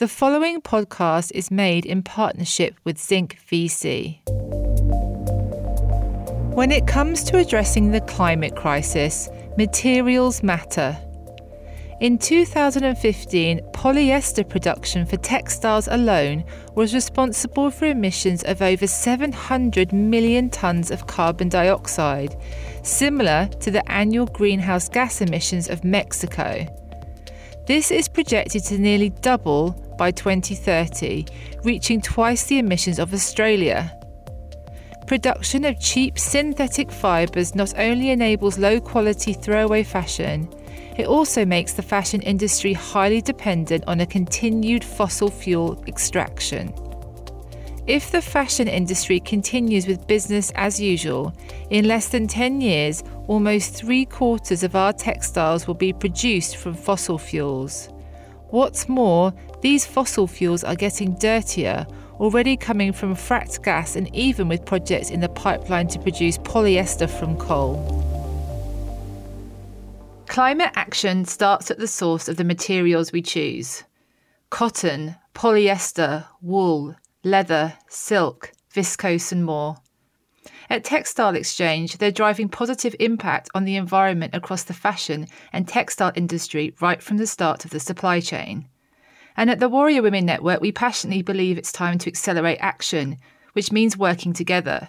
The following podcast is made in partnership with Zinc VC. When it comes to addressing the climate crisis, materials matter. In 2015, polyester production for textiles alone was responsible for emissions of over 700 million tonnes of carbon dioxide, similar to the annual greenhouse gas emissions of Mexico. This is projected to nearly double by 2030, reaching twice the emissions of Australia. Production of cheap synthetic fibres not only enables low quality throwaway fashion, it also makes the fashion industry highly dependent on a continued fossil fuel extraction. If the fashion industry continues with business as usual, in less than 10 years, almost three quarters of our textiles will be produced from fossil fuels. What's more, these fossil fuels are getting dirtier, already coming from fracked gas and even with projects in the pipeline to produce polyester from coal. Climate action starts at the source of the materials we choose cotton, polyester, wool, leather, silk, viscose, and more. At Textile Exchange, they're driving positive impact on the environment across the fashion and textile industry right from the start of the supply chain. And at the Warrior Women Network, we passionately believe it's time to accelerate action, which means working together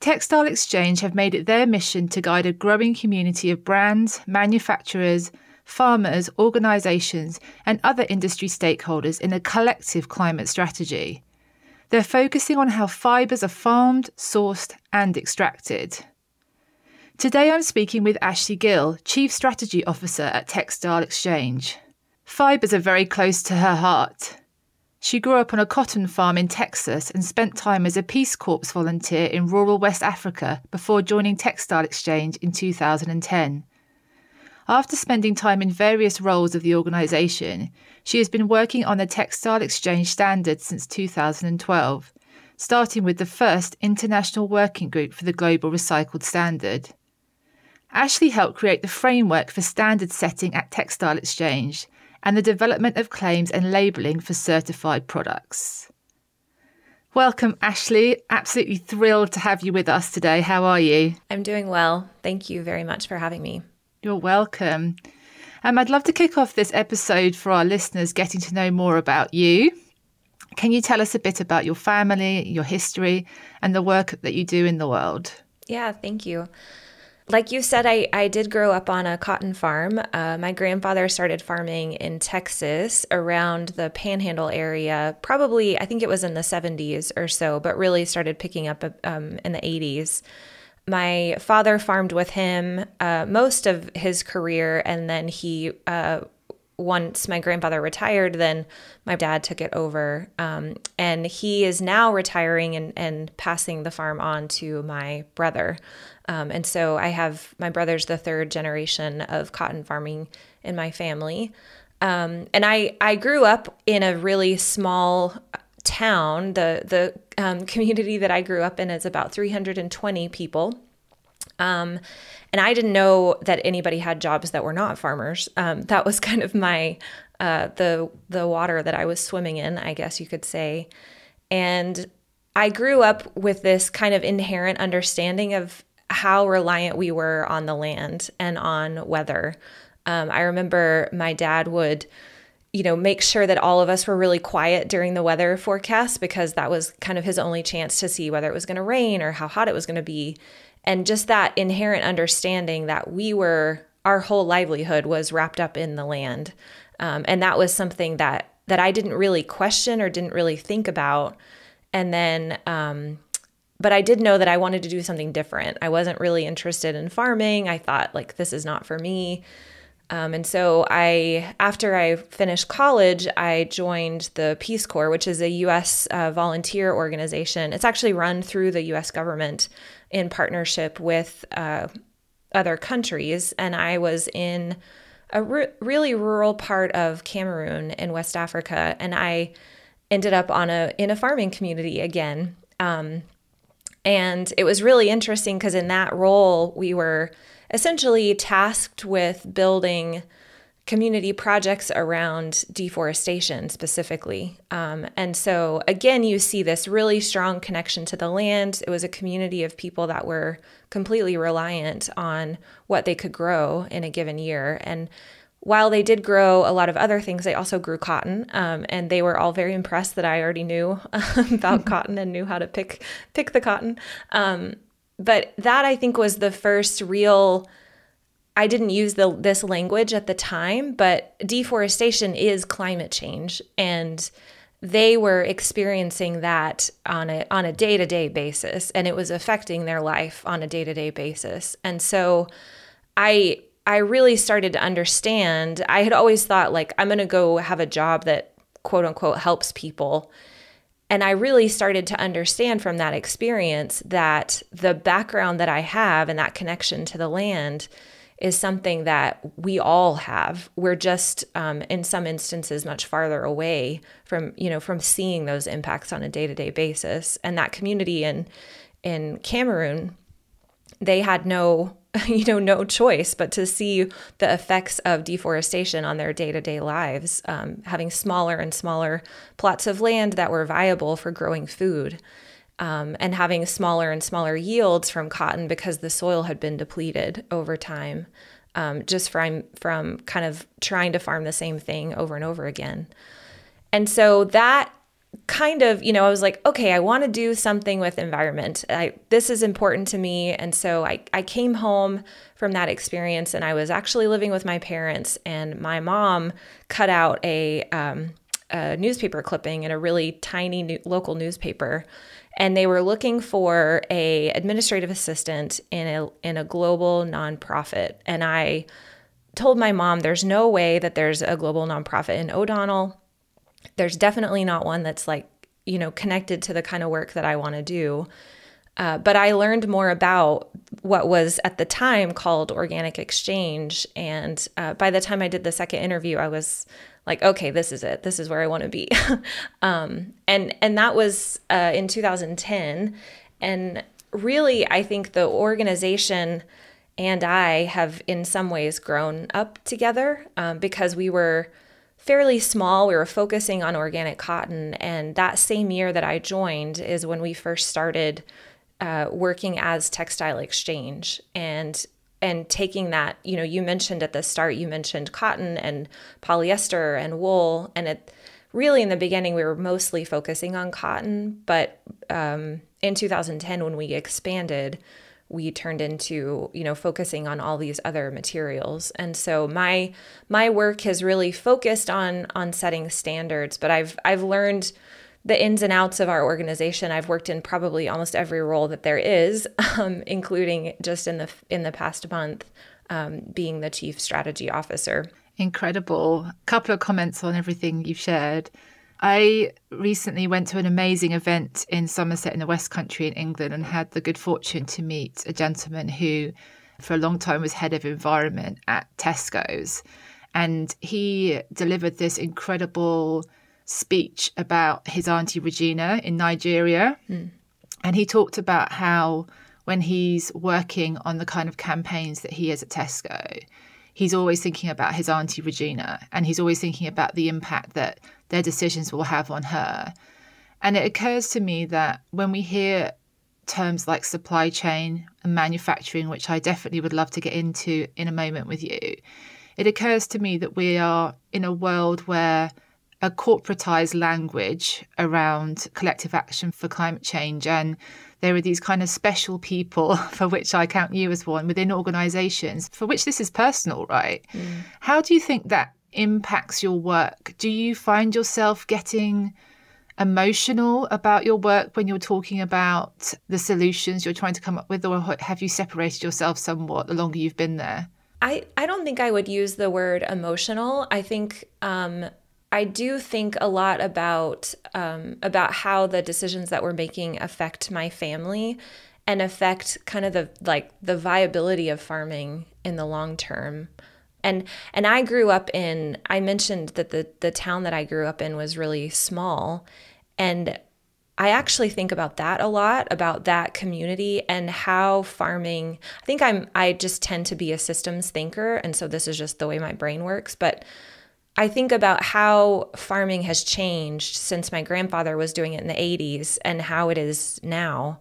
Textile Exchange have made it their mission to guide a growing community of brands, manufacturers, farmers, organisations, and other industry stakeholders in a collective climate strategy. They're focusing on how fibres are farmed, sourced, and extracted. Today I'm speaking with Ashley Gill, Chief Strategy Officer at Textile Exchange. Fibres are very close to her heart. She grew up on a cotton farm in Texas and spent time as a Peace Corps volunteer in rural West Africa before joining Textile Exchange in 2010. After spending time in various roles of the organisation, she has been working on the Textile Exchange Standard since 2012, starting with the first international working group for the Global Recycled Standard. Ashley helped create the framework for standard setting at Textile Exchange and the development of claims and labelling for certified products. Welcome, Ashley. Absolutely thrilled to have you with us today. How are you? I'm doing well. Thank you very much for having me. You're welcome. Um, I'd love to kick off this episode for our listeners getting to know more about you. Can you tell us a bit about your family, your history, and the work that you do in the world? Yeah, thank you like you said, I, I did grow up on a cotton farm. Uh, my grandfather started farming in Texas around the panhandle area, probably, I think it was in the 70s or so, but really started picking up um, in the 80s. My father farmed with him uh, most of his career, and then he uh, once my grandfather retired, then my dad took it over. Um, and he is now retiring and, and passing the farm on to my brother. Um, and so I have my brother's the third generation of cotton farming in my family. Um, and I, I grew up in a really small town. The, the um, community that I grew up in is about 320 people. Um, and I didn't know that anybody had jobs that were not farmers. Um, that was kind of my uh, the the water that I was swimming in, I guess you could say. And I grew up with this kind of inherent understanding of how reliant we were on the land and on weather. Um, I remember my dad would, you know, make sure that all of us were really quiet during the weather forecast because that was kind of his only chance to see whether it was going to rain or how hot it was going to be. And just that inherent understanding that we were, our whole livelihood was wrapped up in the land. Um, and that was something that that I didn't really question or didn't really think about. And then um, but I did know that I wanted to do something different. I wasn't really interested in farming. I thought, like, this is not for me. Um, and so I, after I finished college, I joined the Peace Corps, which is a U.S. Uh, volunteer organization. It's actually run through the U.S. government in partnership with uh, other countries. And I was in a re- really rural part of Cameroon in West Africa, and I ended up on a in a farming community again. Um, and it was really interesting because in that role, we were essentially tasked with building community projects around deforestation specifically. Um, and so, again, you see this really strong connection to the land. It was a community of people that were completely reliant on what they could grow in a given year. And while they did grow a lot of other things, they also grew cotton, um, and they were all very impressed that I already knew about cotton and knew how to pick pick the cotton. Um, but that I think was the first real I didn't use the this language at the time, but deforestation is climate change and they were experiencing that on a on a day-to-day basis and it was affecting their life on a day-to-day basis. And so I I really started to understand. I had always thought like I'm going to go have a job that quote unquote helps people. And I really started to understand from that experience that the background that I have and that connection to the land is something that we all have. We're just, um, in some instances, much farther away from, you know, from seeing those impacts on a day to day basis. And that community in in Cameroon, they had no, you know, no choice but to see the effects of deforestation on their day to day lives, um, having smaller and smaller plots of land that were viable for growing food um, and having smaller and smaller yields from cotton because the soil had been depleted over time, um, just from from kind of trying to farm the same thing over and over again. And so that kind of, you know, I was like, okay, I want to do something with environment. I, this is important to me. And so I, I came home from that experience and I was actually living with my parents, and my mom cut out a, um, a newspaper clipping in a really tiny new, local newspaper and they were looking for a administrative assistant in a in a global nonprofit. And i told my mom there's no way that there's a global nonprofit in o'donnell. There's definitely not one that's like you know connected to the kind of work that i want to do. Uh, but I learned more about what was at the time called organic exchange. And uh, by the time I did the second interview, I was like, okay, this is it. This is where I want to be. um, and and that was uh, in 2010. And really, I think the organization and I have, in some ways, grown up together um, because we were fairly small. We were focusing on organic cotton. And that same year that I joined is when we first started uh, working as textile exchange and and taking that you know you mentioned at the start you mentioned cotton and polyester and wool and it really in the beginning we were mostly focusing on cotton but um, in 2010 when we expanded we turned into you know focusing on all these other materials. And so my my work has really focused on on setting standards but i've i've learned the ins and outs of our organization. I've worked in probably almost every role that there is, um, including just in the in the past month um, being the chief strategy officer. Incredible. Couple of comments on everything you've shared. I recently went to an amazing event in Somerset in the West Country in England and had the good fortune to meet a gentleman who, for a long time, was head of environment at Tesco's. And he delivered this incredible speech about his auntie Regina in Nigeria. Mm. And he talked about how when he's working on the kind of campaigns that he is at Tesco, he's always thinking about his auntie Regina and he's always thinking about the impact that their decisions will have on her. And it occurs to me that when we hear terms like supply chain and manufacturing, which I definitely would love to get into in a moment with you, it occurs to me that we are in a world where a corporatized language around collective action for climate change. And there are these kind of special people, for which I count you as one, within organizations, for which this is personal, right? Mm. How do you think that impacts your work? Do you find yourself getting emotional about your work when you're talking about the solutions you're trying to come up with, or have you separated yourself somewhat the longer you've been there? I, I don't think I would use the word emotional. I think um, I do think a lot about um, about how the decisions that we're making affect my family and affect kind of the like the viability of farming in the long term. And and I grew up in I mentioned that the the town that I grew up in was really small. And I actually think about that a lot about that community and how farming I think I'm I just tend to be a systems thinker. And so this is just the way my brain works. But I think about how farming has changed since my grandfather was doing it in the 80s and how it is now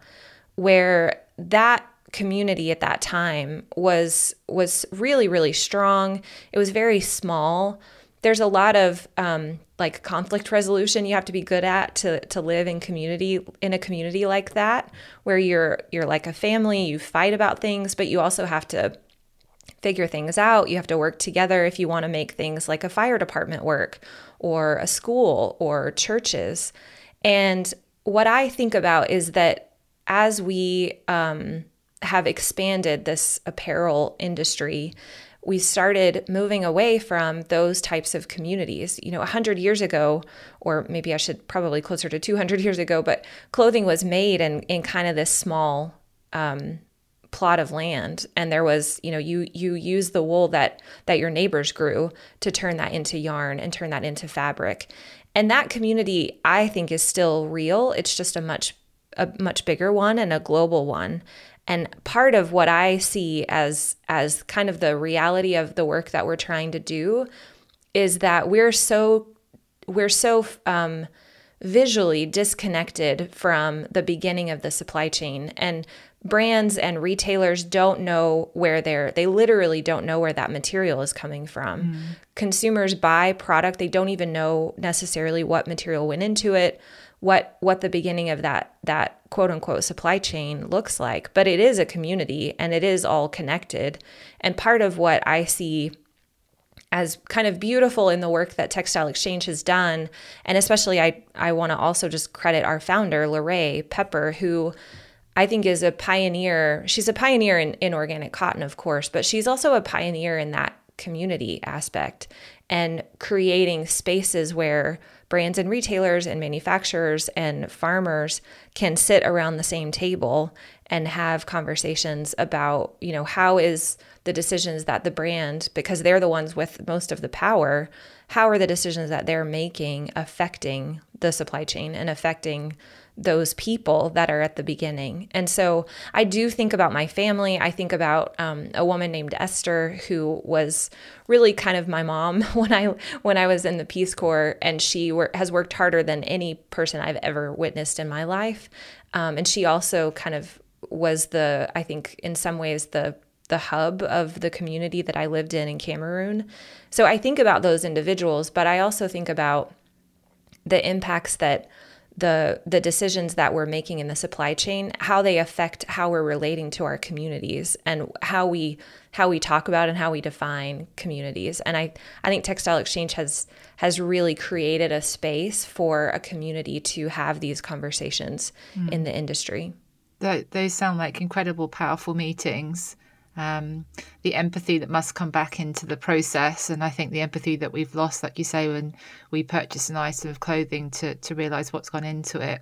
where that community at that time was was really really strong. It was very small. There's a lot of um, like conflict resolution you have to be good at to to live in community in a community like that where you're you're like a family you fight about things but you also have to figure things out you have to work together if you want to make things like a fire department work or a school or churches and what i think about is that as we um, have expanded this apparel industry we started moving away from those types of communities. You know, 100 years ago, or maybe I should probably closer to 200 years ago, but clothing was made in, in kind of this small um, plot of land and there was you know you you use the wool that that your neighbors grew to turn that into yarn and turn that into fabric. And that community i think is still real. It's just a much a much bigger one and a global one. And part of what I see as as kind of the reality of the work that we're trying to do is that we're so we're so um, visually disconnected from the beginning of the supply chain. And brands and retailers don't know where they're they literally don't know where that material is coming from. Mm. consumers buy product they don't even know necessarily what material went into it what what the beginning of that that quote unquote supply chain looks like. But it is a community and it is all connected. And part of what i see as kind of beautiful in the work that textile exchange has done and especially i i want to also just credit our founder La Rhea Pepper who I think is a pioneer. She's a pioneer in, in organic cotton, of course, but she's also a pioneer in that community aspect and creating spaces where brands and retailers and manufacturers and farmers can sit around the same table and have conversations about, you know, how is the decisions that the brand, because they're the ones with most of the power, how are the decisions that they're making affecting the supply chain and affecting those people that are at the beginning. And so I do think about my family. I think about um, a woman named Esther who was really kind of my mom when I when I was in the Peace Corps, and she has worked harder than any person I've ever witnessed in my life. Um, and she also kind of was the I think in some ways the the hub of the community that I lived in in Cameroon. So I think about those individuals, but I also think about the impacts that the the decisions that we're making in the supply chain how they affect how we're relating to our communities and how we how we talk about and how we define communities and i i think textile exchange has has really created a space for a community to have these conversations mm. in the industry those sound like incredible powerful meetings um, the empathy that must come back into the process. And I think the empathy that we've lost, like you say, when we purchase an item of clothing to, to realize what's gone into it.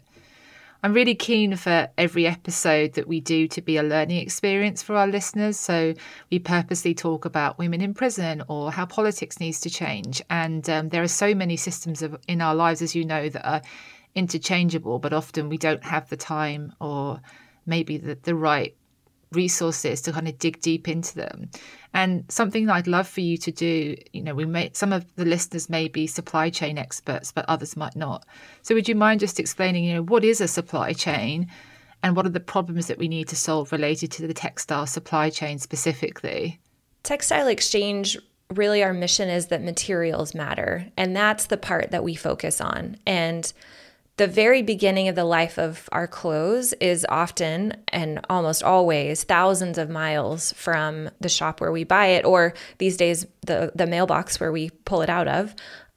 I'm really keen for every episode that we do to be a learning experience for our listeners. So we purposely talk about women in prison or how politics needs to change. And um, there are so many systems of, in our lives, as you know, that are interchangeable, but often we don't have the time or maybe the, the right resources to kind of dig deep into them. And something I'd love for you to do, you know, we may some of the listeners may be supply chain experts, but others might not. So would you mind just explaining, you know, what is a supply chain and what are the problems that we need to solve related to the textile supply chain specifically? Textile exchange really our mission is that materials matter and that's the part that we focus on. And the very beginning of the life of our clothes is often and almost always thousands of miles from the shop where we buy it or these days the the mailbox where we pull it out of.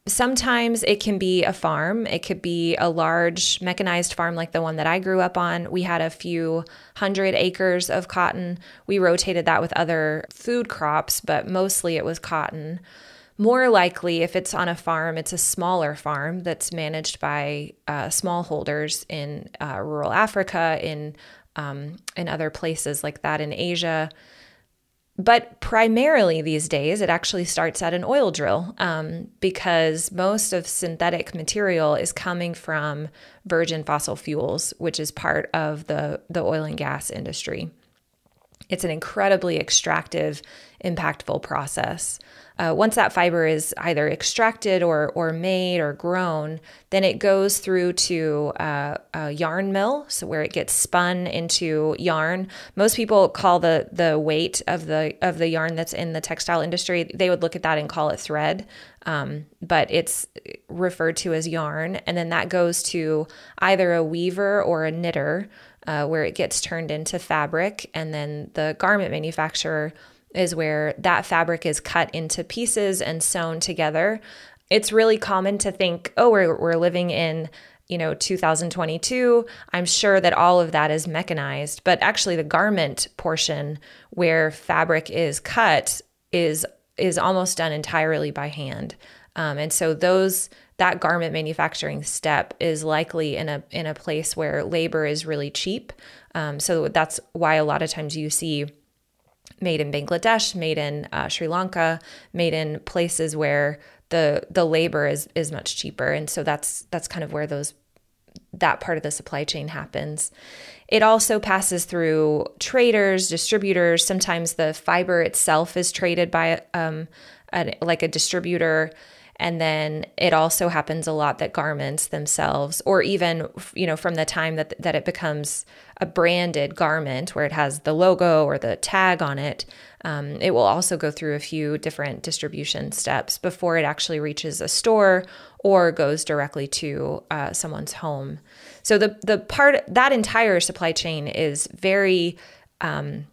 Sometimes it can be a farm. It could be a large mechanized farm like the one that i grew up on. We had a few hundred acres of cotton. We rotated that with other food crops but mostly it was cotton more likely, if it's on a farm, it's a smaller farm that's managed by uh, smallholders in uh, rural Africa, in um, in other places like that in Asia. but primarily these days, it actually starts at an oil drill um, because most of synthetic material is coming from virgin fossil fuels, which is part of the, the oil and gas industry. It's an incredibly extractive, impactful process. Uh, once that fiber is either extracted or, or made or grown, then it goes through to uh, a yarn mill, so where it gets spun into yarn. Most people call the the weight of the of the yarn that's in the textile industry. They would look at that and call it thread, um, but it's referred to as yarn, and then that goes to either a weaver or a knitter, uh, where it gets turned into fabric, and then the garment manufacturer is where that fabric is cut into pieces and sewn together. It's really common to think, oh, we're, we're living in you know 2022 i'm sure that all of that is mechanized but actually the garment portion where fabric is cut is is almost done entirely by hand. Um, and so those that garment manufacturing step is likely in a in a place where labor is really cheap. Um, so that's why a lot of times you see made in Bangladesh, made in uh, Sri Lanka, made in places where the the labor is is much cheaper, and so that's that's kind of where those that part of the supply chain happens. It also passes through traders, distributors. Sometimes the fiber itself is traded by um, a, like a distributor and then it also happens a lot that garments themselves, or even, you know, from the time that, that it becomes a branded garment where it has the logo or the tag on it, um, it will also go through a few different distribution steps before it actually reaches a store or goes directly to uh, someone's home. So the the part that entire supply chain is very um,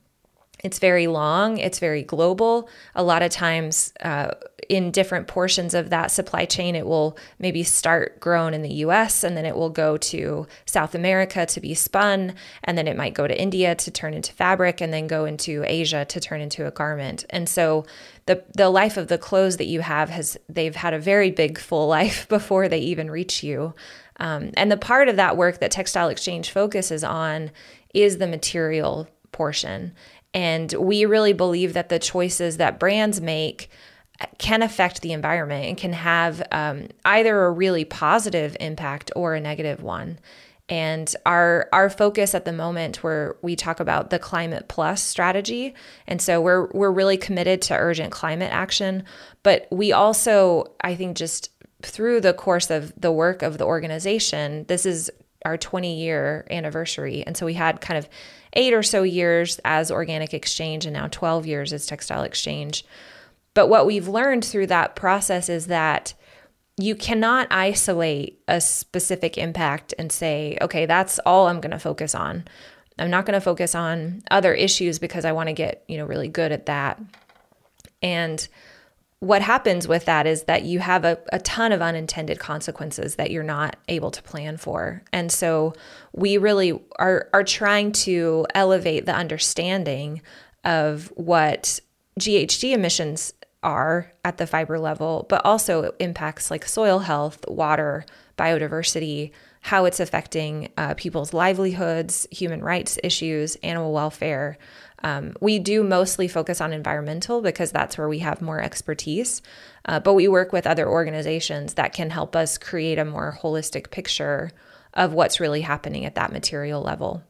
it's very long, it's very global. A lot of times, uh, in different portions of that supply chain, it will maybe start grown in the US and then it will go to South America to be spun. And then it might go to India to turn into fabric and then go into Asia to turn into a garment. And so the, the life of the clothes that you have has, they've had a very big full life before they even reach you. Um, and the part of that work that Textile Exchange focuses on is the material portion. And we really believe that the choices that brands make can affect the environment and can have um, either a really positive impact or a negative one. And our our focus at the moment, where we talk about the climate plus strategy, and so we're we're really committed to urgent climate action. But we also, I think, just through the course of the work of the organization, this is our 20 year anniversary, and so we had kind of eight or so years as Organic Exchange and now 12 years as Textile Exchange. But what we've learned through that process is that you cannot isolate a specific impact and say, okay, that's all I'm going to focus on. I'm not going to focus on other issues because I want to get, you know, really good at that. And what happens with that is that you have a, a ton of unintended consequences that you're not able to plan for. And so we really are, are trying to elevate the understanding of what GHG emissions are at the fiber level, but also impacts like soil health, water, biodiversity, how it's affecting uh, people's livelihoods, human rights issues, animal welfare. Um, we do mostly focus on environmental because that's where we have more expertise, uh, but we work with other organizations that can help us create a more holistic picture of what's really happening at that material level.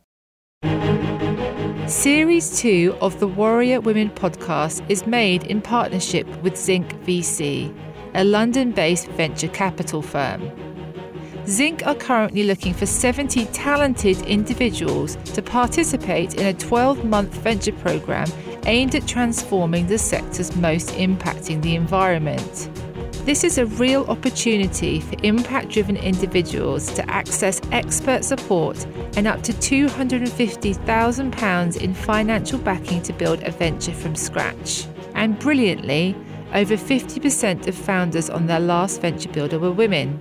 Series 2 of the Warrior Women podcast is made in partnership with Zinc VC, a London based venture capital firm. Zinc are currently looking for 70 talented individuals to participate in a 12 month venture program aimed at transforming the sectors most impacting the environment. This is a real opportunity for impact driven individuals to access expert support and up to £250,000 in financial backing to build a venture from scratch. And brilliantly, over 50% of founders on their last venture builder were women.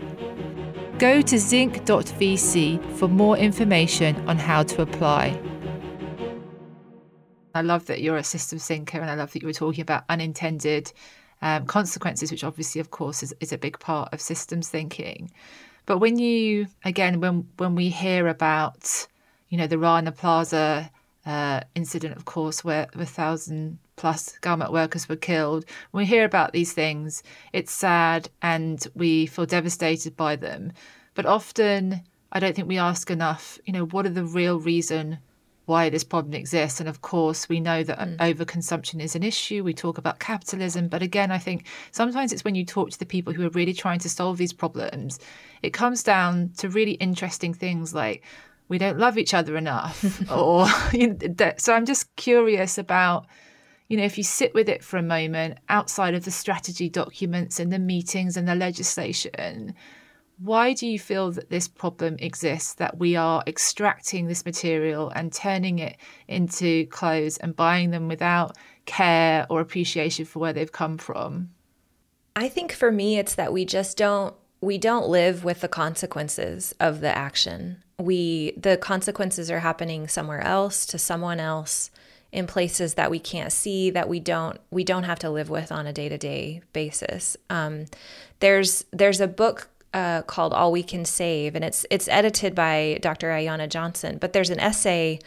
Go to zinc.vc for more information on how to apply. I love that you're a systems thinker, and I love that you were talking about unintended um, consequences, which obviously, of course, is, is a big part of systems thinking. But when you, again, when when we hear about, you know, the Rana Plaza uh, incident, of course, where a thousand plus garment workers were killed. When we hear about these things, it's sad and we feel devastated by them. But often, I don't think we ask enough, you know, what are the real reason why this problem exists. And of course, we know that mm. overconsumption is an issue. We talk about capitalism. But again, I think sometimes it's when you talk to the people who are really trying to solve these problems, it comes down to really interesting things like, we don't love each other enough or you know, so i'm just curious about you know if you sit with it for a moment outside of the strategy documents and the meetings and the legislation why do you feel that this problem exists that we are extracting this material and turning it into clothes and buying them without care or appreciation for where they've come from? I think for me it's that we just don't we don't live with the consequences of the action we the consequences are happening somewhere else to someone else in places that we can't see that we don't we don't have to live with on a day-to-day basis um, there's there's a book uh, called all we can save and it's it's edited by dr ayana johnson but there's an essay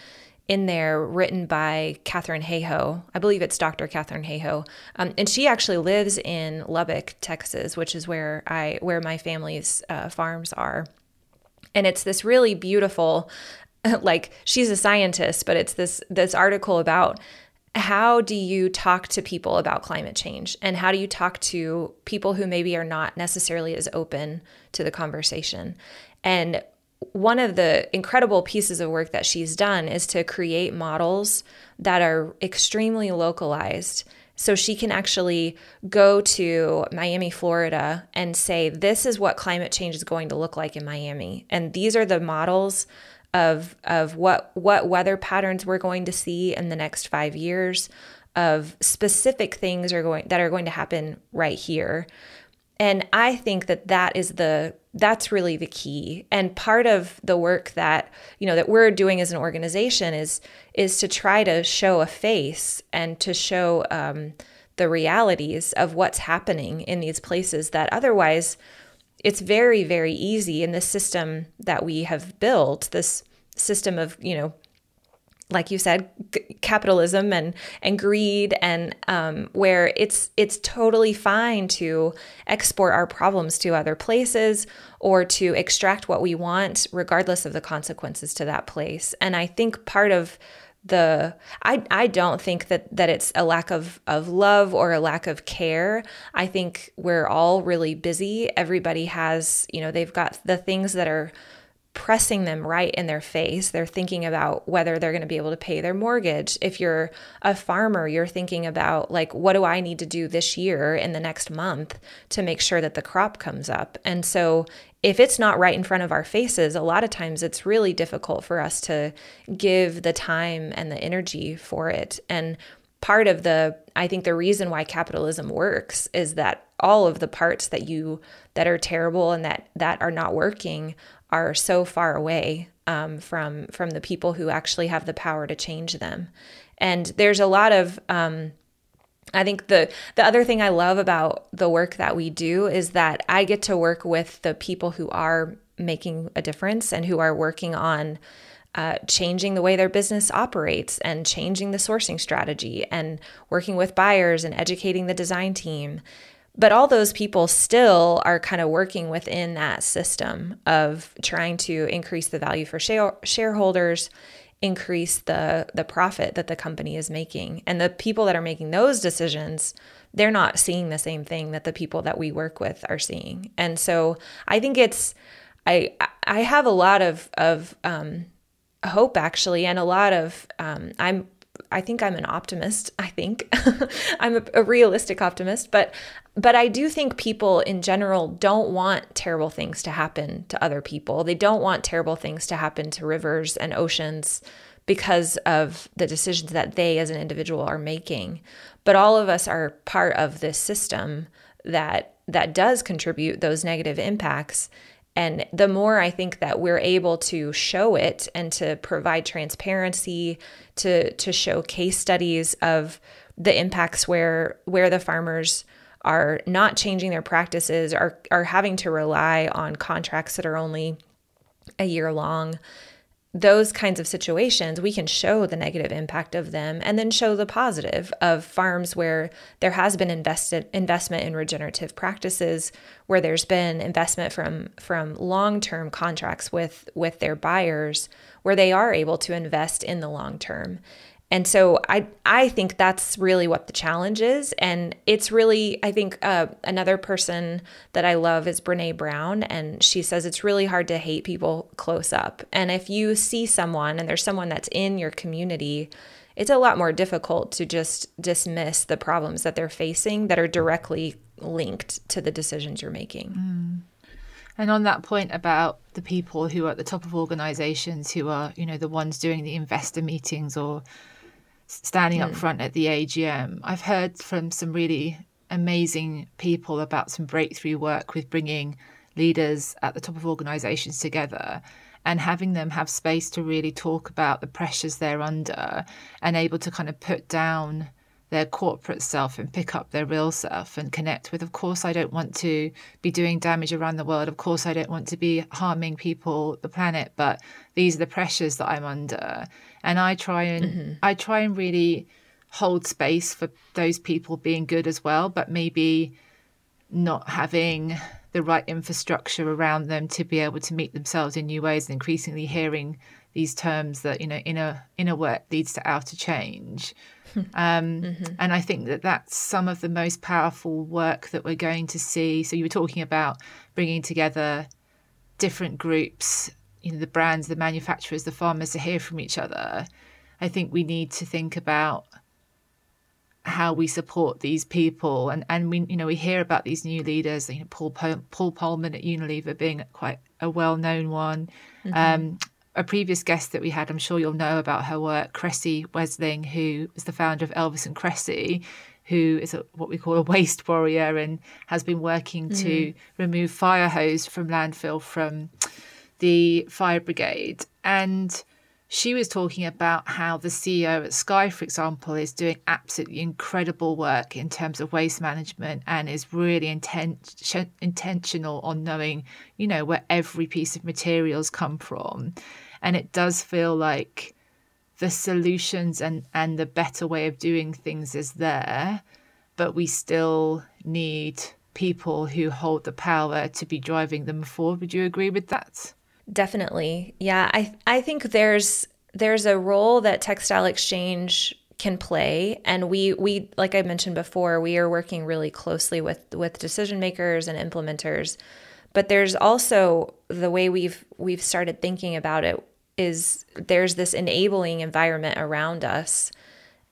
in there written by Katharine Hayhoe. I believe it's Dr. Katharine Hayhoe. Um, and she actually lives in Lubbock, Texas, which is where I where my family's uh, farms are. And it's this really beautiful, like she's a scientist, but it's this this article about how do you talk to people about climate change? And how do you talk to people who maybe are not necessarily as open to the conversation? And one of the incredible pieces of work that she's done is to create models that are extremely localized so she can actually go to Miami, Florida, and say, This is what climate change is going to look like in Miami. And these are the models of, of what, what weather patterns we're going to see in the next five years, of specific things are going, that are going to happen right here and i think that that is the that's really the key. And part of the work that you know that we're doing as an organization is is to try to show a face and to show um, the realities of what's happening in these places that otherwise it's very very easy in the system that we have built this system of you know like you said, capitalism and and greed, and um, where it's it's totally fine to export our problems to other places or to extract what we want, regardless of the consequences to that place. And I think part of the I I don't think that that it's a lack of of love or a lack of care. I think we're all really busy. Everybody has, you know, they've got the things that are pressing them right in their face. They're thinking about whether they're going to be able to pay their mortgage. If you're a farmer, you're thinking about, like, what do I need to do this year in the next month to make sure that the crop comes up? And so, if it's not right in front of our faces, a lot of times it's really difficult for us to give the time and the energy for it. And part of the I think the reason why capitalism works is that all of the parts that you that are terrible and that that are not working are so far away um, from from the people who actually have the power to change them. And there's a lot of um, I think the the other thing I love about the work that we do is that I get to work with the people who are making a difference and who are working on uh, changing the way their business operates and changing the sourcing strategy and working with buyers and educating the design team but all those people still are kind of working within that system of trying to increase the value for share- shareholders, increase the the profit that the company is making. And the people that are making those decisions, they're not seeing the same thing that the people that we work with are seeing. And so I think it's I I have a lot of of um, hope actually, and a lot of um, I'm I think I'm an optimist. I think I'm a, a, realistic optimist, but but I do think people in general don't want terrible things to happen to other people. They don't want terrible things to happen to rivers and oceans because of the decisions that they as an individual are making. But all of us are part of this system that that does contribute those negative impacts and the more I think that we're able to show it and to provide transparency, to to show case studies of the impacts where where the farmers are not changing their practices, are are having to rely on contracts that are only a year long. Those kinds of situations, we can show the negative impact of them and then show the positive of farms where there has been invested investment in regenerative practices, where there's been investment from from long-term contracts with with their buyers, where they are able to invest in the long term. And so I I think that's really what the challenge is, and it's really I think uh, another person that I love is Brene Brown, and she says it's really hard to hate people close up, and if you see someone and there's someone that's in your community, it's a lot more difficult to just dismiss the problems that they're facing that are directly linked to the decisions you're making. Mm. And on that point about the people who are at the top of organizations who are, you know, the ones doing the investor meetings or standing mm. up hmm. front at the AGM. I've heard from some really amazing people about some breakthrough work with bringing leaders at the top of organizations together and having them have space to really talk about the pressures they're under and able to kind of put down their corporate self and pick up their real self and connect with of course i don't want to be doing damage around the world of course i don't want to be harming people the planet but these are the pressures that i'm under and i try and mm-hmm. i try and really hold space for those people being good as well but maybe not having the right infrastructure around them to be able to meet themselves in new ways and increasingly hearing these terms that you know inner inner work leads to outer change um, mm-hmm. And I think that that's some of the most powerful work that we're going to see. So you were talking about bringing together different groups, you know, the brands, the manufacturers, the farmers to hear from each other. I think we need to think about how we support these people and and we you know we hear about these new leaders you know Paul Paul Polman at Unilever being quite a well-known one mm-hmm. um, a previous guest that we had, I'm sure you'll know about her work, Kresse Wesling, who is the founder of Elvis and Kresse, who is a, what we call a waste warrior and has been working mm. to remove fire hose from landfill from the fire brigade. And she was talking about how the CEO at Sky, for example, is doing absolutely incredible work in terms of waste management and is really inten- intentional on knowing, you know, where every piece of materials come from. And it does feel like the solutions and, and the better way of doing things is there, but we still need people who hold the power to be driving them forward. Would you agree with that? Definitely. Yeah, I I think there's there's a role that textile exchange can play and we we like I mentioned before, we are working really closely with with decision makers and implementers. But there's also the way we've we've started thinking about it is there's this enabling environment around us.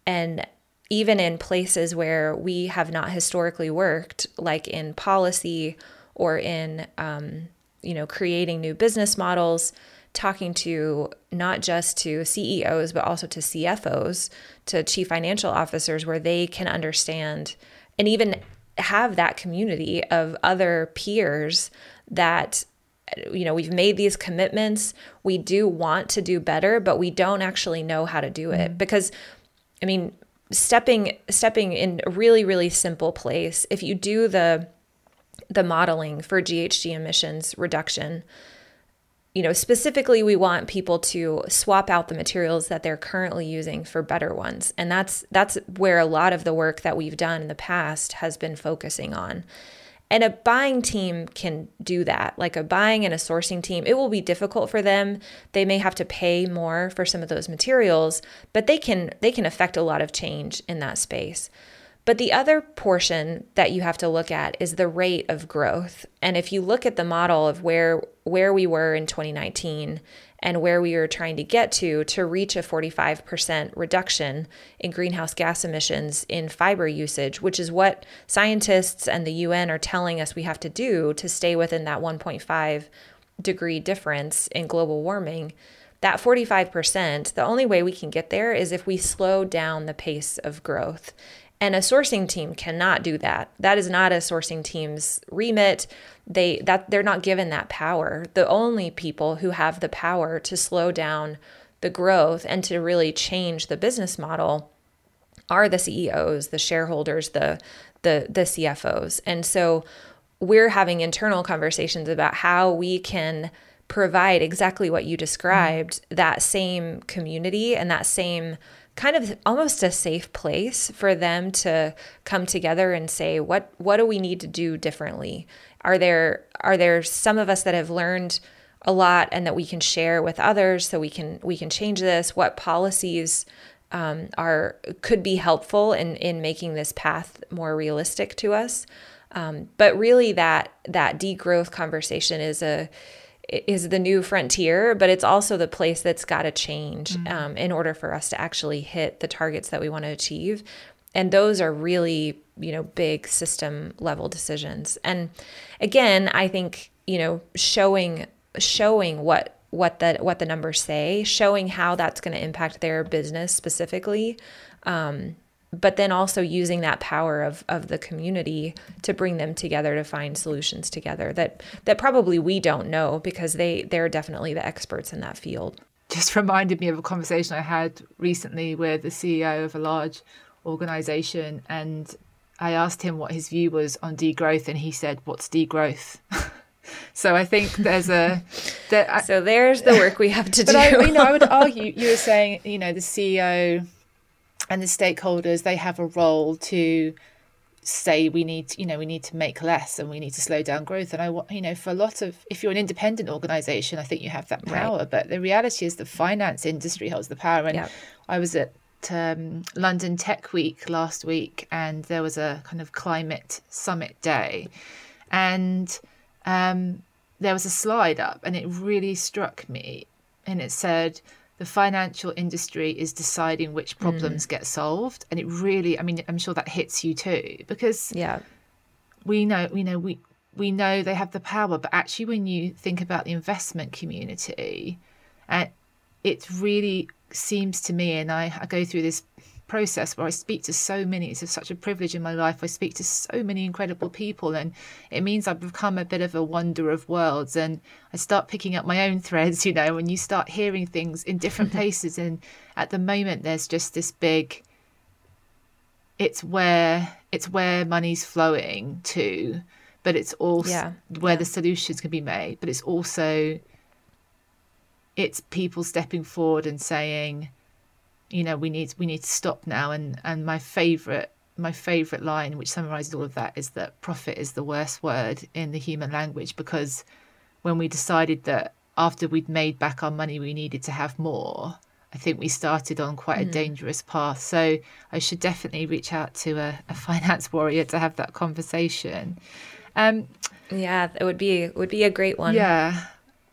And even in places where we have not historically worked like in policy or in um, you know creating new business models talking to not just to ceos but also to cfos to chief financial officers where they can understand and even have that community of other peers that you know, we've made these commitments. We do want to do better, but we don't actually know how to do it mm-hmm. because I mean, stepping stepping in a really really simple place. If you do the the modeling for GHG emissions reduction, you know, specifically we want people to swap out the materials that they're currently using for better ones. And that's that's where a lot of the work that we've done in the past has been focusing on. And a buying team can do that. Like a buying and a sourcing team, it will be difficult for them. They may have to pay more for some of those materials, but they can they can affect a lot of change in that space. But the other portion that you have to look at is the rate of growth. And if you look at the model of where where we were in 2019 and where we are trying to get to to reach a 45% reduction in greenhouse gas emissions in fiber usage, which is what scientists and the UN are telling us we have to do to stay within that 1.5 degree difference in global warming. That 45%, the only way we can get there is if we slow down the pace of growth. And a sourcing team cannot do that. That is not a sourcing team's remit. They that they're not given that power. The only people who have the power to slow down the growth and to really change the business model are the CEOs, the shareholders, the the the CFOs. And so we're having internal conversations about how we can provide exactly what you described mm. that same community and that same kind of almost a safe place for them to come together and say what what do we need to do differently? Are there are there some of us that have learned a lot and that we can share with others so we can we can change this? What policies um, are could be helpful in in making this path more realistic to us? Um, but really that that degrowth conversation is a is the new frontier, but it's also the place that's got to change mm-hmm. um, in order for us to actually hit the targets that we want to achieve. And those are really, you know, big system level decisions. And again, I think, you know, showing showing what what the what the numbers say, showing how that's going to impact their business specifically, um, but then also using that power of of the community to bring them together to find solutions together that that probably we don't know because they they're definitely the experts in that field. Just reminded me of a conversation I had recently with the CEO of a large organization and I asked him what his view was on degrowth and he said what's degrowth so I think there's a there, so there's the work we have to but do. I, you know, I would argue you were saying you know the CEO and the stakeholders they have a role to say we need you know we need to make less and we need to slow down growth and i want you know for a lot of if you're an independent organization i think you have that power right. but the reality is the finance industry holds the power and yep. i was at um, london tech week last week and there was a kind of climate summit day and um, there was a slide up and it really struck me and it said the financial industry is deciding which problems mm. get solved and it really i mean i'm sure that hits you too because yeah we know we know we we know they have the power but actually when you think about the investment community and uh, it really seems to me and I, I go through this process where I speak to so many. It's such a privilege in my life. I speak to so many incredible people, and it means I've become a bit of a wonder of worlds. And I start picking up my own threads, you know, when you start hearing things in different places. And at the moment, there's just this big. It's where it's where money's flowing to, but it's also yeah. where yeah. the solutions can be made. But it's also it's people stepping forward and saying you know we need we need to stop now. And and my favorite my favorite line which summarizes all of that is that profit is the worst word in the human language because when we decided that after we'd made back our money we needed to have more i think we started on quite mm. a dangerous path. So i should definitely reach out to a, a finance warrior to have that conversation. Um, yeah it would be it would be a great one. Yeah.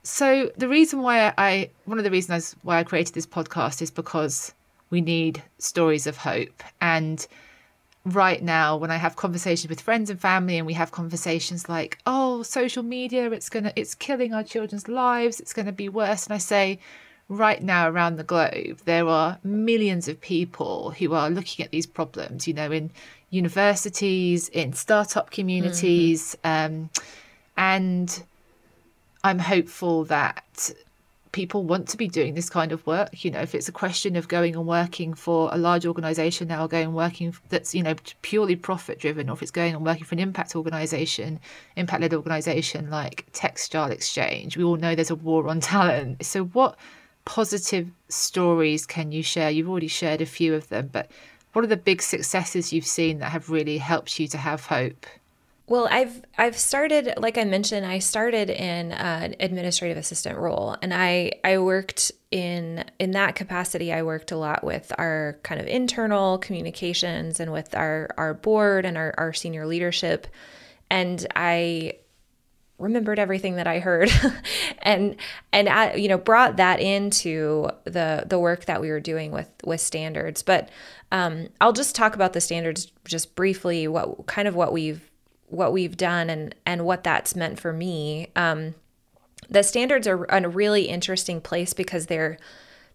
So the reason why I one of the reasons why I created this podcast is because we need stories of hope. And right now, when I have conversations with friends and family, and we have conversations like, "Oh, social media, it's gonna, it's killing our children's lives. It's gonna be worse," and I say, right now around the globe, there are millions of people who are looking at these problems. You know, in universities, in startup communities, mm-hmm. um, and I'm hopeful that people want to be doing this kind of work you know if it's a question of going and working for a large organization now going and working that's you know purely profit driven or if it's going and working for an impact organization impact led organization like textile exchange we all know there's a war on talent. So what positive stories can you share? You've already shared a few of them but what are the big successes you've seen that have really helped you to have hope well, I've I've started, like I mentioned, I started in an administrative assistant role, and I I worked in in that capacity. I worked a lot with our kind of internal communications and with our our board and our our senior leadership, and I remembered everything that I heard, and and I, you know brought that into the the work that we were doing with with standards. But um, I'll just talk about the standards just briefly. What kind of what we've what we've done and and what that's meant for me. Um, the standards are a really interesting place because they're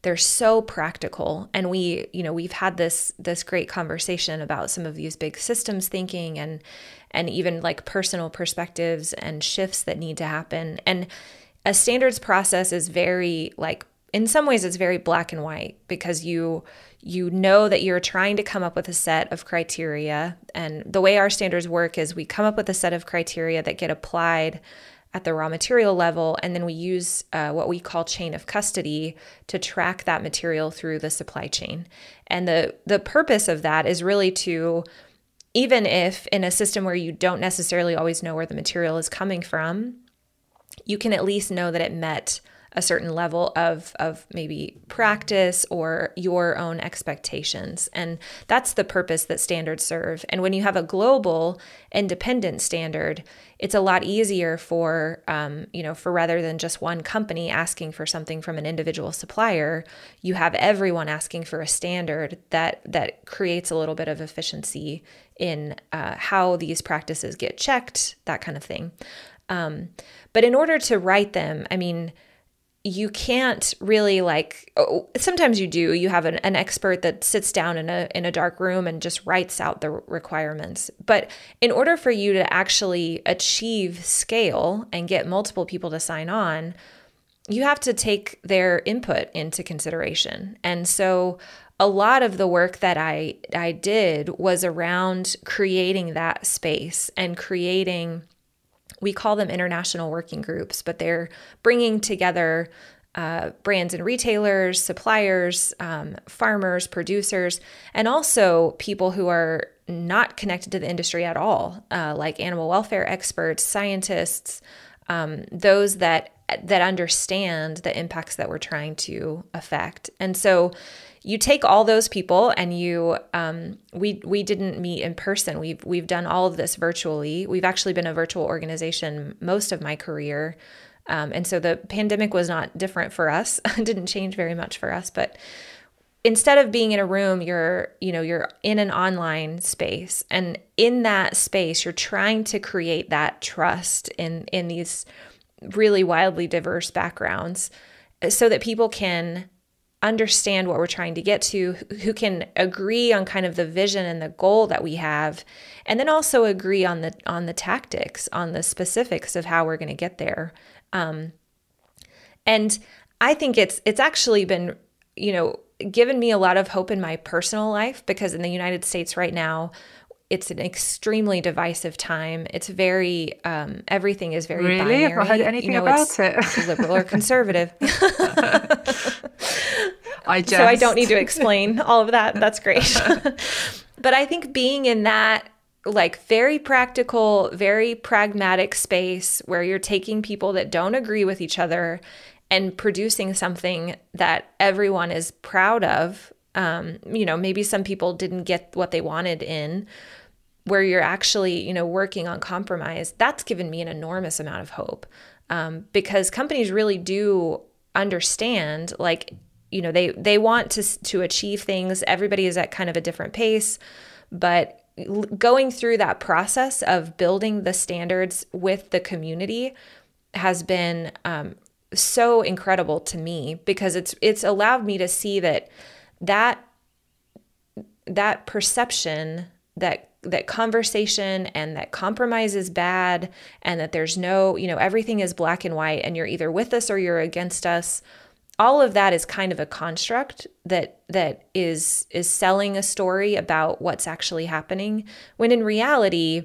they're so practical and we you know we've had this this great conversation about some of these big systems thinking and and even like personal perspectives and shifts that need to happen and a standards process is very like in some ways it's very black and white because you you know that you're trying to come up with a set of criteria and the way our standards work is we come up with a set of criteria that get applied at the raw material level, and then we use uh, what we call chain of custody to track that material through the supply chain. And the the purpose of that is really to even if in a system where you don't necessarily always know where the material is coming from, you can at least know that it met a certain level of of maybe practice or your own expectations. And that's the purpose that standards serve. And when you have a global independent standard it's a lot easier for um, you know for rather than just one company asking for something from an individual supplier you have everyone asking for a standard that that creates a little bit of efficiency in uh, how these practices get checked that kind of thing. Um, but in order to write them i mean you can't really like oh, sometimes you do. You have an, an, expert that sits down in a in a dark room and just writes out the requirements. But in order for you to actually achieve scale and get multiple people to sign on you have to take their input into consideration. And so a lot of the work that I I did was around creating that space and creating we call them international working groups, but they're bringing together uh, brands and retailers, suppliers, um, farmers, producers, and also people who are not connected to the industry at all, uh, like animal welfare experts, scientists, um, those that that understand the impacts that we're trying to affect. And so you take all those people and you um, we we didn't meet in person. We've we've done all of this virtually. We've actually been a virtual organization most of my career. Um, and so the pandemic was not different for us. It didn't change very much for us. But instead of being in a room you're you know you're in an online space. And in that space you're trying to create that trust in in these really wildly diverse backgrounds so that people can understand what we're trying to get to, who can agree on kind of the vision and the goal that we have, and then also agree on the on the tactics, on the specifics of how we're going to get there. Um, and I think it's it's actually been, you know, given me a lot of hope in my personal life because in the United States right now, it's an extremely divisive time. It's very um, everything is very really. Binary. I've not heard anything you know, about it. liberal or conservative. I just... so I don't need to explain all of that. That's great. but I think being in that like very practical, very pragmatic space where you're taking people that don't agree with each other and producing something that everyone is proud of. Um, you know, maybe some people didn't get what they wanted in, where you're actually, you know, working on compromise, that's given me an enormous amount of hope um, because companies really do understand like you know they they want to to achieve things everybody is at kind of a different pace but going through that process of building the standards with the community has been um, so incredible to me because it's it's allowed me to see that that that perception that that conversation and that compromise is bad and that there's no, you know, everything is black and white and you're either with us or you're against us. All of that is kind of a construct that that is is selling a story about what's actually happening when in reality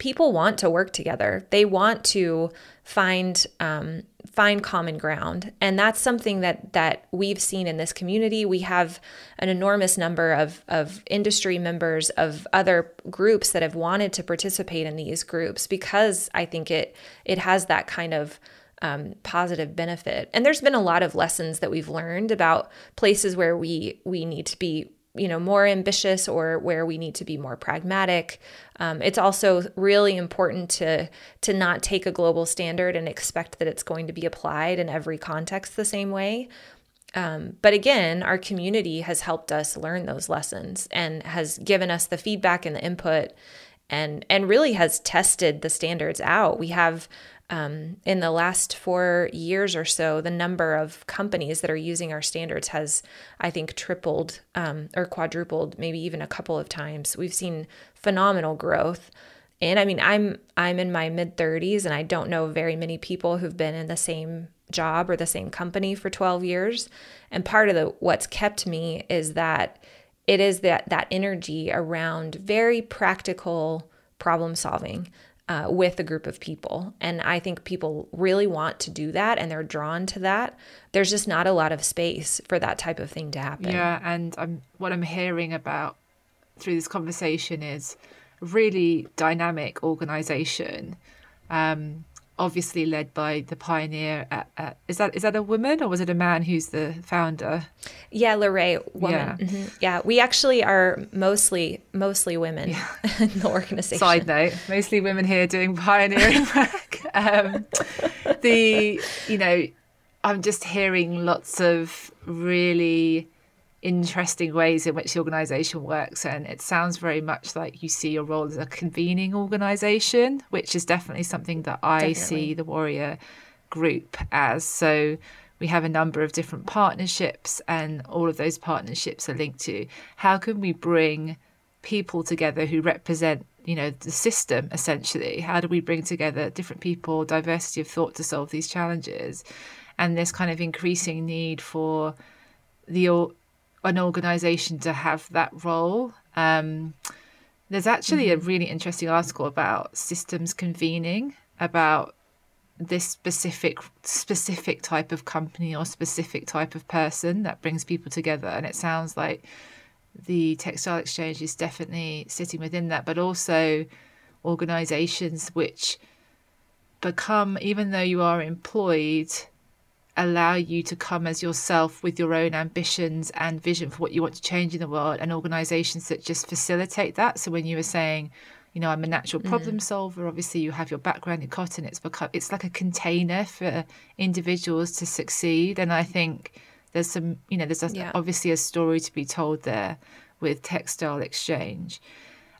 people want to work together. They want to find um, find common ground, and that's something that that we've seen in this community. We have an enormous number of of industry members of other groups that have wanted to participate in these groups because I think it it has that kind of um, positive benefit. And there's been a lot of lessons that we've learned about places where we we need to be you know more ambitious or where we need to be more pragmatic. Um, it's also really important to to not take a global standard and expect that it's going to be applied in every context the same way. Um, but again our community has helped us learn those lessons and has given us the feedback and the input and and really has tested the standards out. We have um, in the last four years or so, the number of companies that are using our standards has, I think, tripled um, or quadrupled, maybe even a couple of times. We've seen phenomenal growth. And I mean, I'm I'm in my mid 30s, and I don't know very many people who've been in the same job or the same company for 12 years. And part of the what's kept me is that it is that that energy around very practical problem solving uh, with a group of people. And I think people really want to do that and they're drawn to that. There's just not a lot of space for that type of thing to happen. Yeah, and I'm, what I'm hearing about through this conversation is really dynamic organization. Um, obviously led by the pioneer. At, at, is that is that a woman or was it a man who's the founder? Yeah, La Rhea, woman. Yeah. Mm-hmm. yeah, we actually are mostly mostly women yeah. in the organization. Side note: mostly women here doing pioneering work. Um, the you know, I'm just hearing lots of really interesting ways in which the organization works and it sounds very much like you see your role as a convening organization which is definitely something that i definitely. see the warrior group as. So we have a number of different partnerships and all of those partnerships are linked to how can we bring people together who represent you know the system essentially? How do we bring together different people diversity of thought to solve these challenges? And this kind of increasing need for the an organization to have that role. Um, there's actually mm-hmm. a really interesting article about systems convening about this specific specific type of company or specific type of person that brings people together and it sounds like the textile exchange is definitely sitting within that but also organizations which become even though you are employed allow you to come as yourself with your own ambitions and vision for what you want to change in the world and organizations that just facilitate that so when you were saying you know i'm a natural problem mm. solver obviously you have your background in cotton it's become it's like a container for individuals to succeed and i think there's some you know there's a, yeah. obviously a story to be told there with textile exchange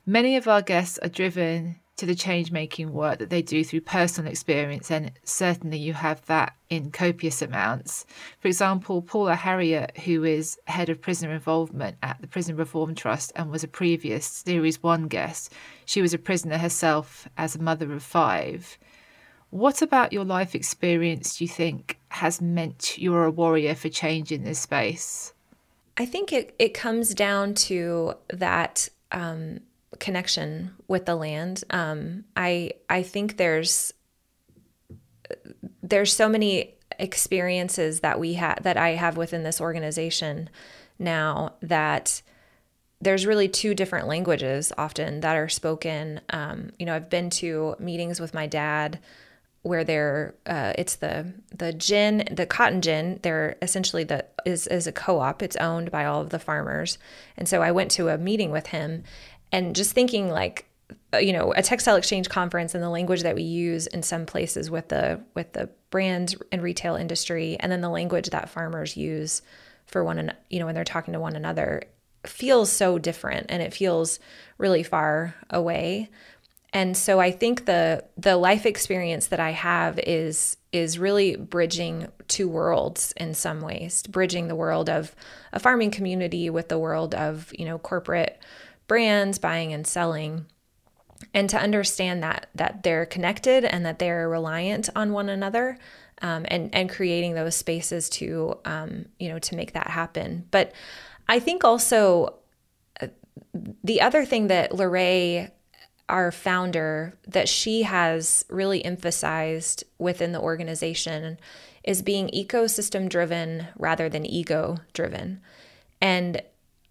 many of our guests are driven to the change making work that they do through personal experience, and certainly you have that in copious amounts. For example, Paula Harriott, who is head of prisoner involvement at the Prison Reform Trust and was a previous Series 1 guest, she was a prisoner herself as a mother of five. What about your life experience do you think has meant you're a warrior for change in this space? I think it, it comes down to that um, connection with the land. Um, I I think there's there's so many experiences that we have that I have within this organization now that there's really two different languages often that are spoken. Um, you know, I've been to meetings with my dad where they're uh, it's the the gin the cotton gin they're essentially the is is a co-op it's owned by all of the farmers and so i went to a meeting with him and just thinking like uh, you know a textile exchange conference and the language that we use in some places with the with the brands and retail industry and then the language that farmers use for one and you know when they're talking to one another feels so different and it feels really far away. And so i think the the life experience that i have is is really bridging two worlds in some ways bridging the world of a farming community with the world of you know corporate brands, buying and selling, and to understand that that they're connected and that they're reliant on one another, um, and and creating those spaces to um, you know to make that happen. But I think also uh, the other thing that La Rhea our founder that she has really emphasized within the organization is being ecosystem driven rather than ego driven. And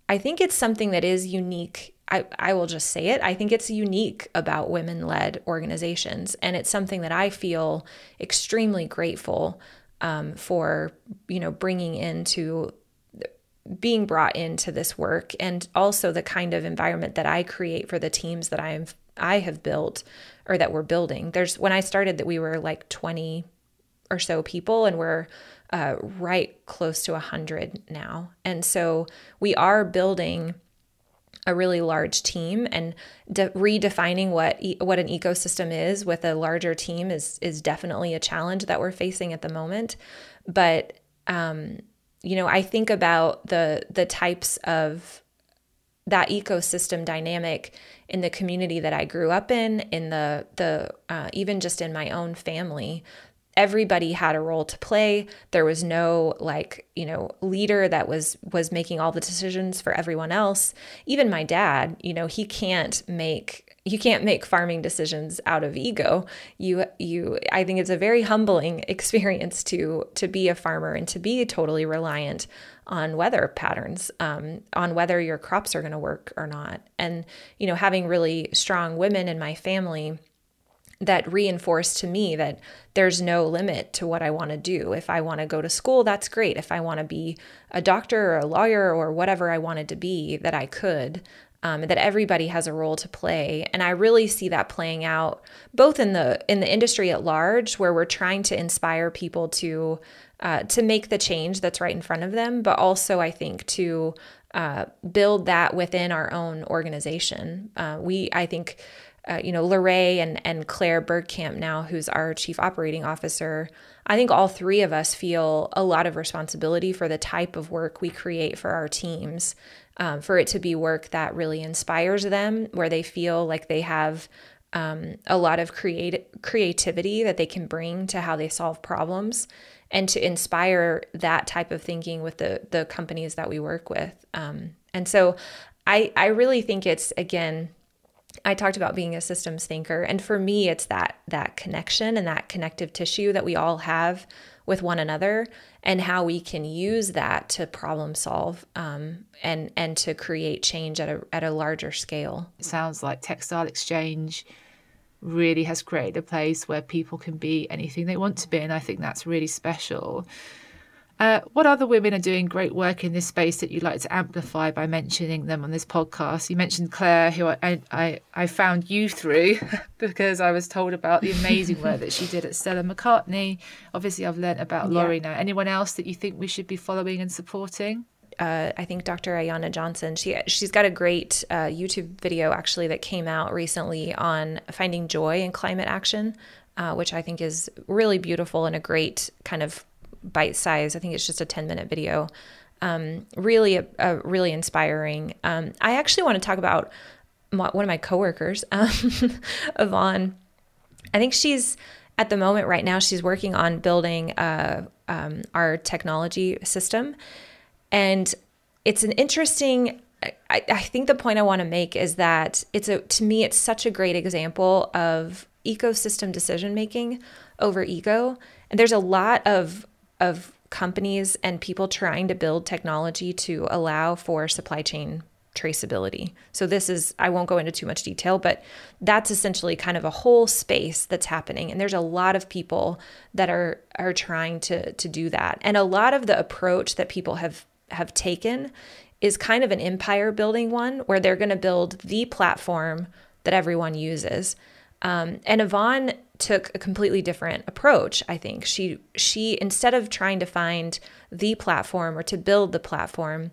I think it's something that is unique. I, I will just say it. I think it's unique about women led organizations. And it's something that I feel extremely grateful um, for, you know, bringing into being brought into this work and also the kind of environment that I create for the teams that I'm I have built or that we're building. There's when I started that we were like 20 or so people and we're uh, right close to 100 now. And so we are building a really large team and de- redefining what e- what an ecosystem is with a larger team is is definitely a challenge that we're facing at the moment but um, you know I think about the the types of that ecosystem dynamic in the community that I grew up in in the the uh, even just in my own family everybody had a role to play. There was no like you know leader that was was making all the decisions for everyone else. Even my dad you know he can't make you can't make farming decisions out of ego. You you i think it's a very humbling experience to to be a farmer and to be totally reliant on weather patterns um, on whether your crops are going to work or not. And you know having really strong women in my family that reinforced to me that there's no limit to what I want to do. If I want to go to school, that's great. If I want to be a doctor or a lawyer or whatever I wanted to be, that I could. Um, that everybody has a role to play, and I really see that playing out both in the in the industry at large, where we're trying to inspire people to uh, to make the change that's right in front of them, but also I think to uh, build that within our own organization. Uh, we, I think, uh, you know, La Rhea and, and Claire Bergkamp now, who's our chief operating officer, I think all three of us feel a lot of responsibility for the type of work we create for our teams, um, for it to be work that really inspires them, where they feel like they have um, a lot of create- creativity that they can bring to how they solve problems and to inspire that type of thinking with the the companies that we work with. Um, and so I I really think it's again I talked about being a systems thinker and for me it's that that connection and that connective tissue that we all have with one another and how we can use that to problem solve um, and and to create change at a at a larger scale. It sounds like textile exchange really has created a place where people can be anything they want to be and I think that's really special. Uh, what other women are doing great work in this space that you'd like to amplify by mentioning them on this podcast? You mentioned Claire, who I, I, I found you through because I was told about the amazing work that she did at Stella McCartney. Obviously, I've learnt about La Rhea yeah. now. Anyone else that you think we should be following and supporting? Uh, I think Dr. Ayana Johnson. She she's got a great uh, YouTube video actually that came out recently on finding joy in climate action, uh, which I think is really beautiful and a great kind of bite size. I think it's just a 10 minute video. Um, really, a, a really inspiring. Um, I actually want to talk about my, one of my coworkers, um, Yvonne. I think she's at the moment right now, she's working on building uh, um, our technology system. And it's an interesting I, I, think the point I want to make is that it's a to me it's such a great example of ecosystem decision making over ego. And there's a lot of of companies and people trying to build technology to allow for supply chain traceability. So this is I won't go into too much detail, but that's essentially kind of a whole space that's happening and there's a lot of people that are are trying to to do that. And a lot of the approach that people have have taken is kind of an empire building one where they're going to build the platform that everyone uses. Um, and Yvonne took a completely different approach i think. She she instead of trying to find the platform or to build the platform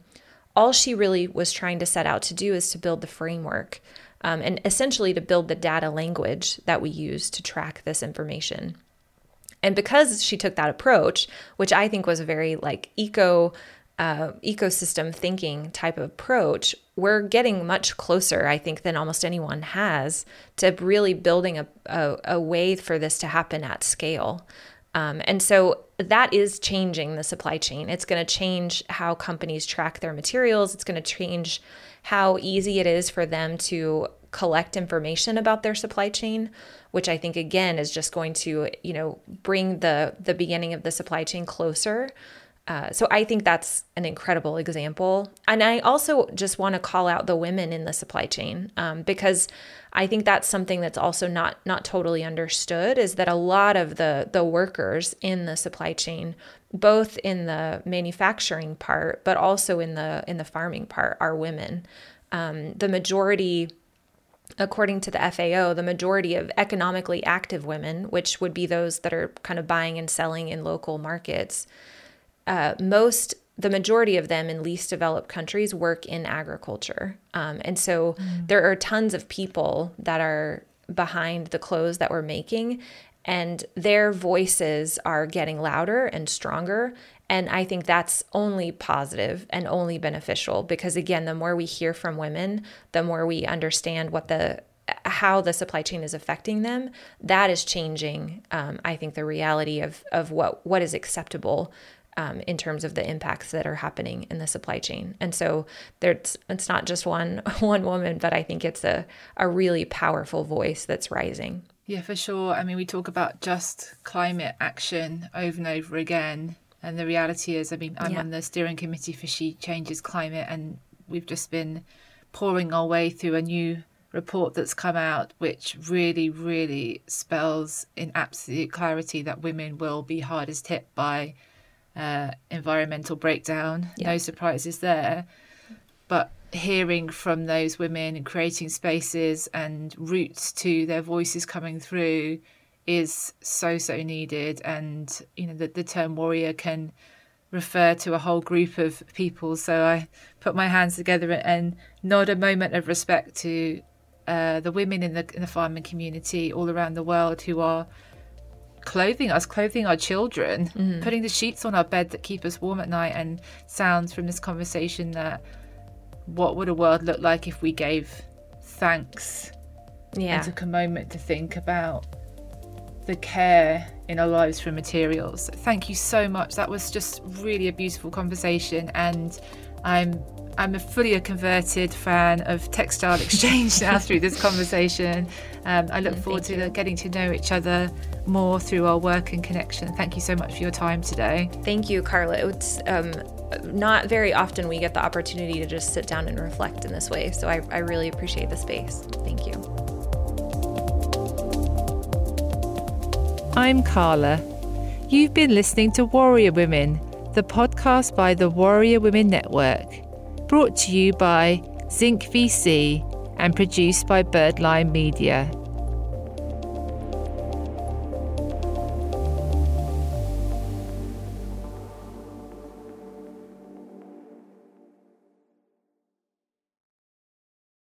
all she really was trying to set out to do is to build the framework um, and essentially to build the data language that we use to track this information. And because she took that approach which i think was a very like eco uh, ecosystem thinking type of approach, we're getting much closer, I think, than almost anyone has to really building a, a, a way for this to happen at scale. Um, and so that is changing the supply chain. It's going to change how companies track their materials. It's going to change how easy it is for them to collect information about their supply chain, which I think again is just going to, you know, bring the the beginning of the supply chain closer uh, so I think that's an incredible example. And I also just want to call out the women in the supply chain um, because I think that's something that's also not not totally understood is that a lot of the the workers in the supply chain, both in the manufacturing part but also in the in the farming part, are women. Um, the majority according to the FAO, the majority of economically active women, which would be those that are kind of buying and selling in local markets, uh, most the majority of them in least developed countries work in agriculture. Um, and so mm. there are tons of people that are behind the clothes that we're making, and their voices are getting louder and stronger. And I think that's only positive and only beneficial because, again, the more we hear from women, the more we understand what the how the supply chain is affecting them, that is changing. Um, I think the reality of of what what is acceptable um, in terms of the impacts that are happening in the supply chain. And so there's it's not just one one woman, but I think it's a, a really powerful voice that's rising. Yeah, for sure. I mean, we talk about just climate action over and over again. And the reality is, I mean, I'm yeah. on the steering committee for She Changes Climate, and we've just been pouring our way through a new report that's come out, which really, really spells in absolute clarity that women will be hardest hit by uh, environmental breakdown. Yeah. No surprises there. But hearing from those women and creating spaces and routes to their voices coming through is so so needed and you know the, the term warrior can refer to a whole group of people so i put my hands together and nod a moment of respect to uh, the women in the in the farming community all around the world who are clothing us, clothing our children, mm-hmm. putting the sheets on our bed that keep us warm at night, and sounds from this conversation that what would a world look like if we gave thanks yeah. and took a moment to think about the care in our lives for materials. Thank you so much. That was just really a beautiful conversation, and I'm I'm a fully a converted fan of textile exchange now through this conversation. Um, I look forward to getting to know each other more through our work and connection. Thank you so much for your time today. Thank you, Carla. It's um, not very often we get the opportunity to just sit down and reflect in this way. So I, I really appreciate the space. Thank you. I'm Carla. You've been listening to Warrior Women, the podcast by the Warrior Women Network, brought to you by Zinc VC and produced by Birdline Media.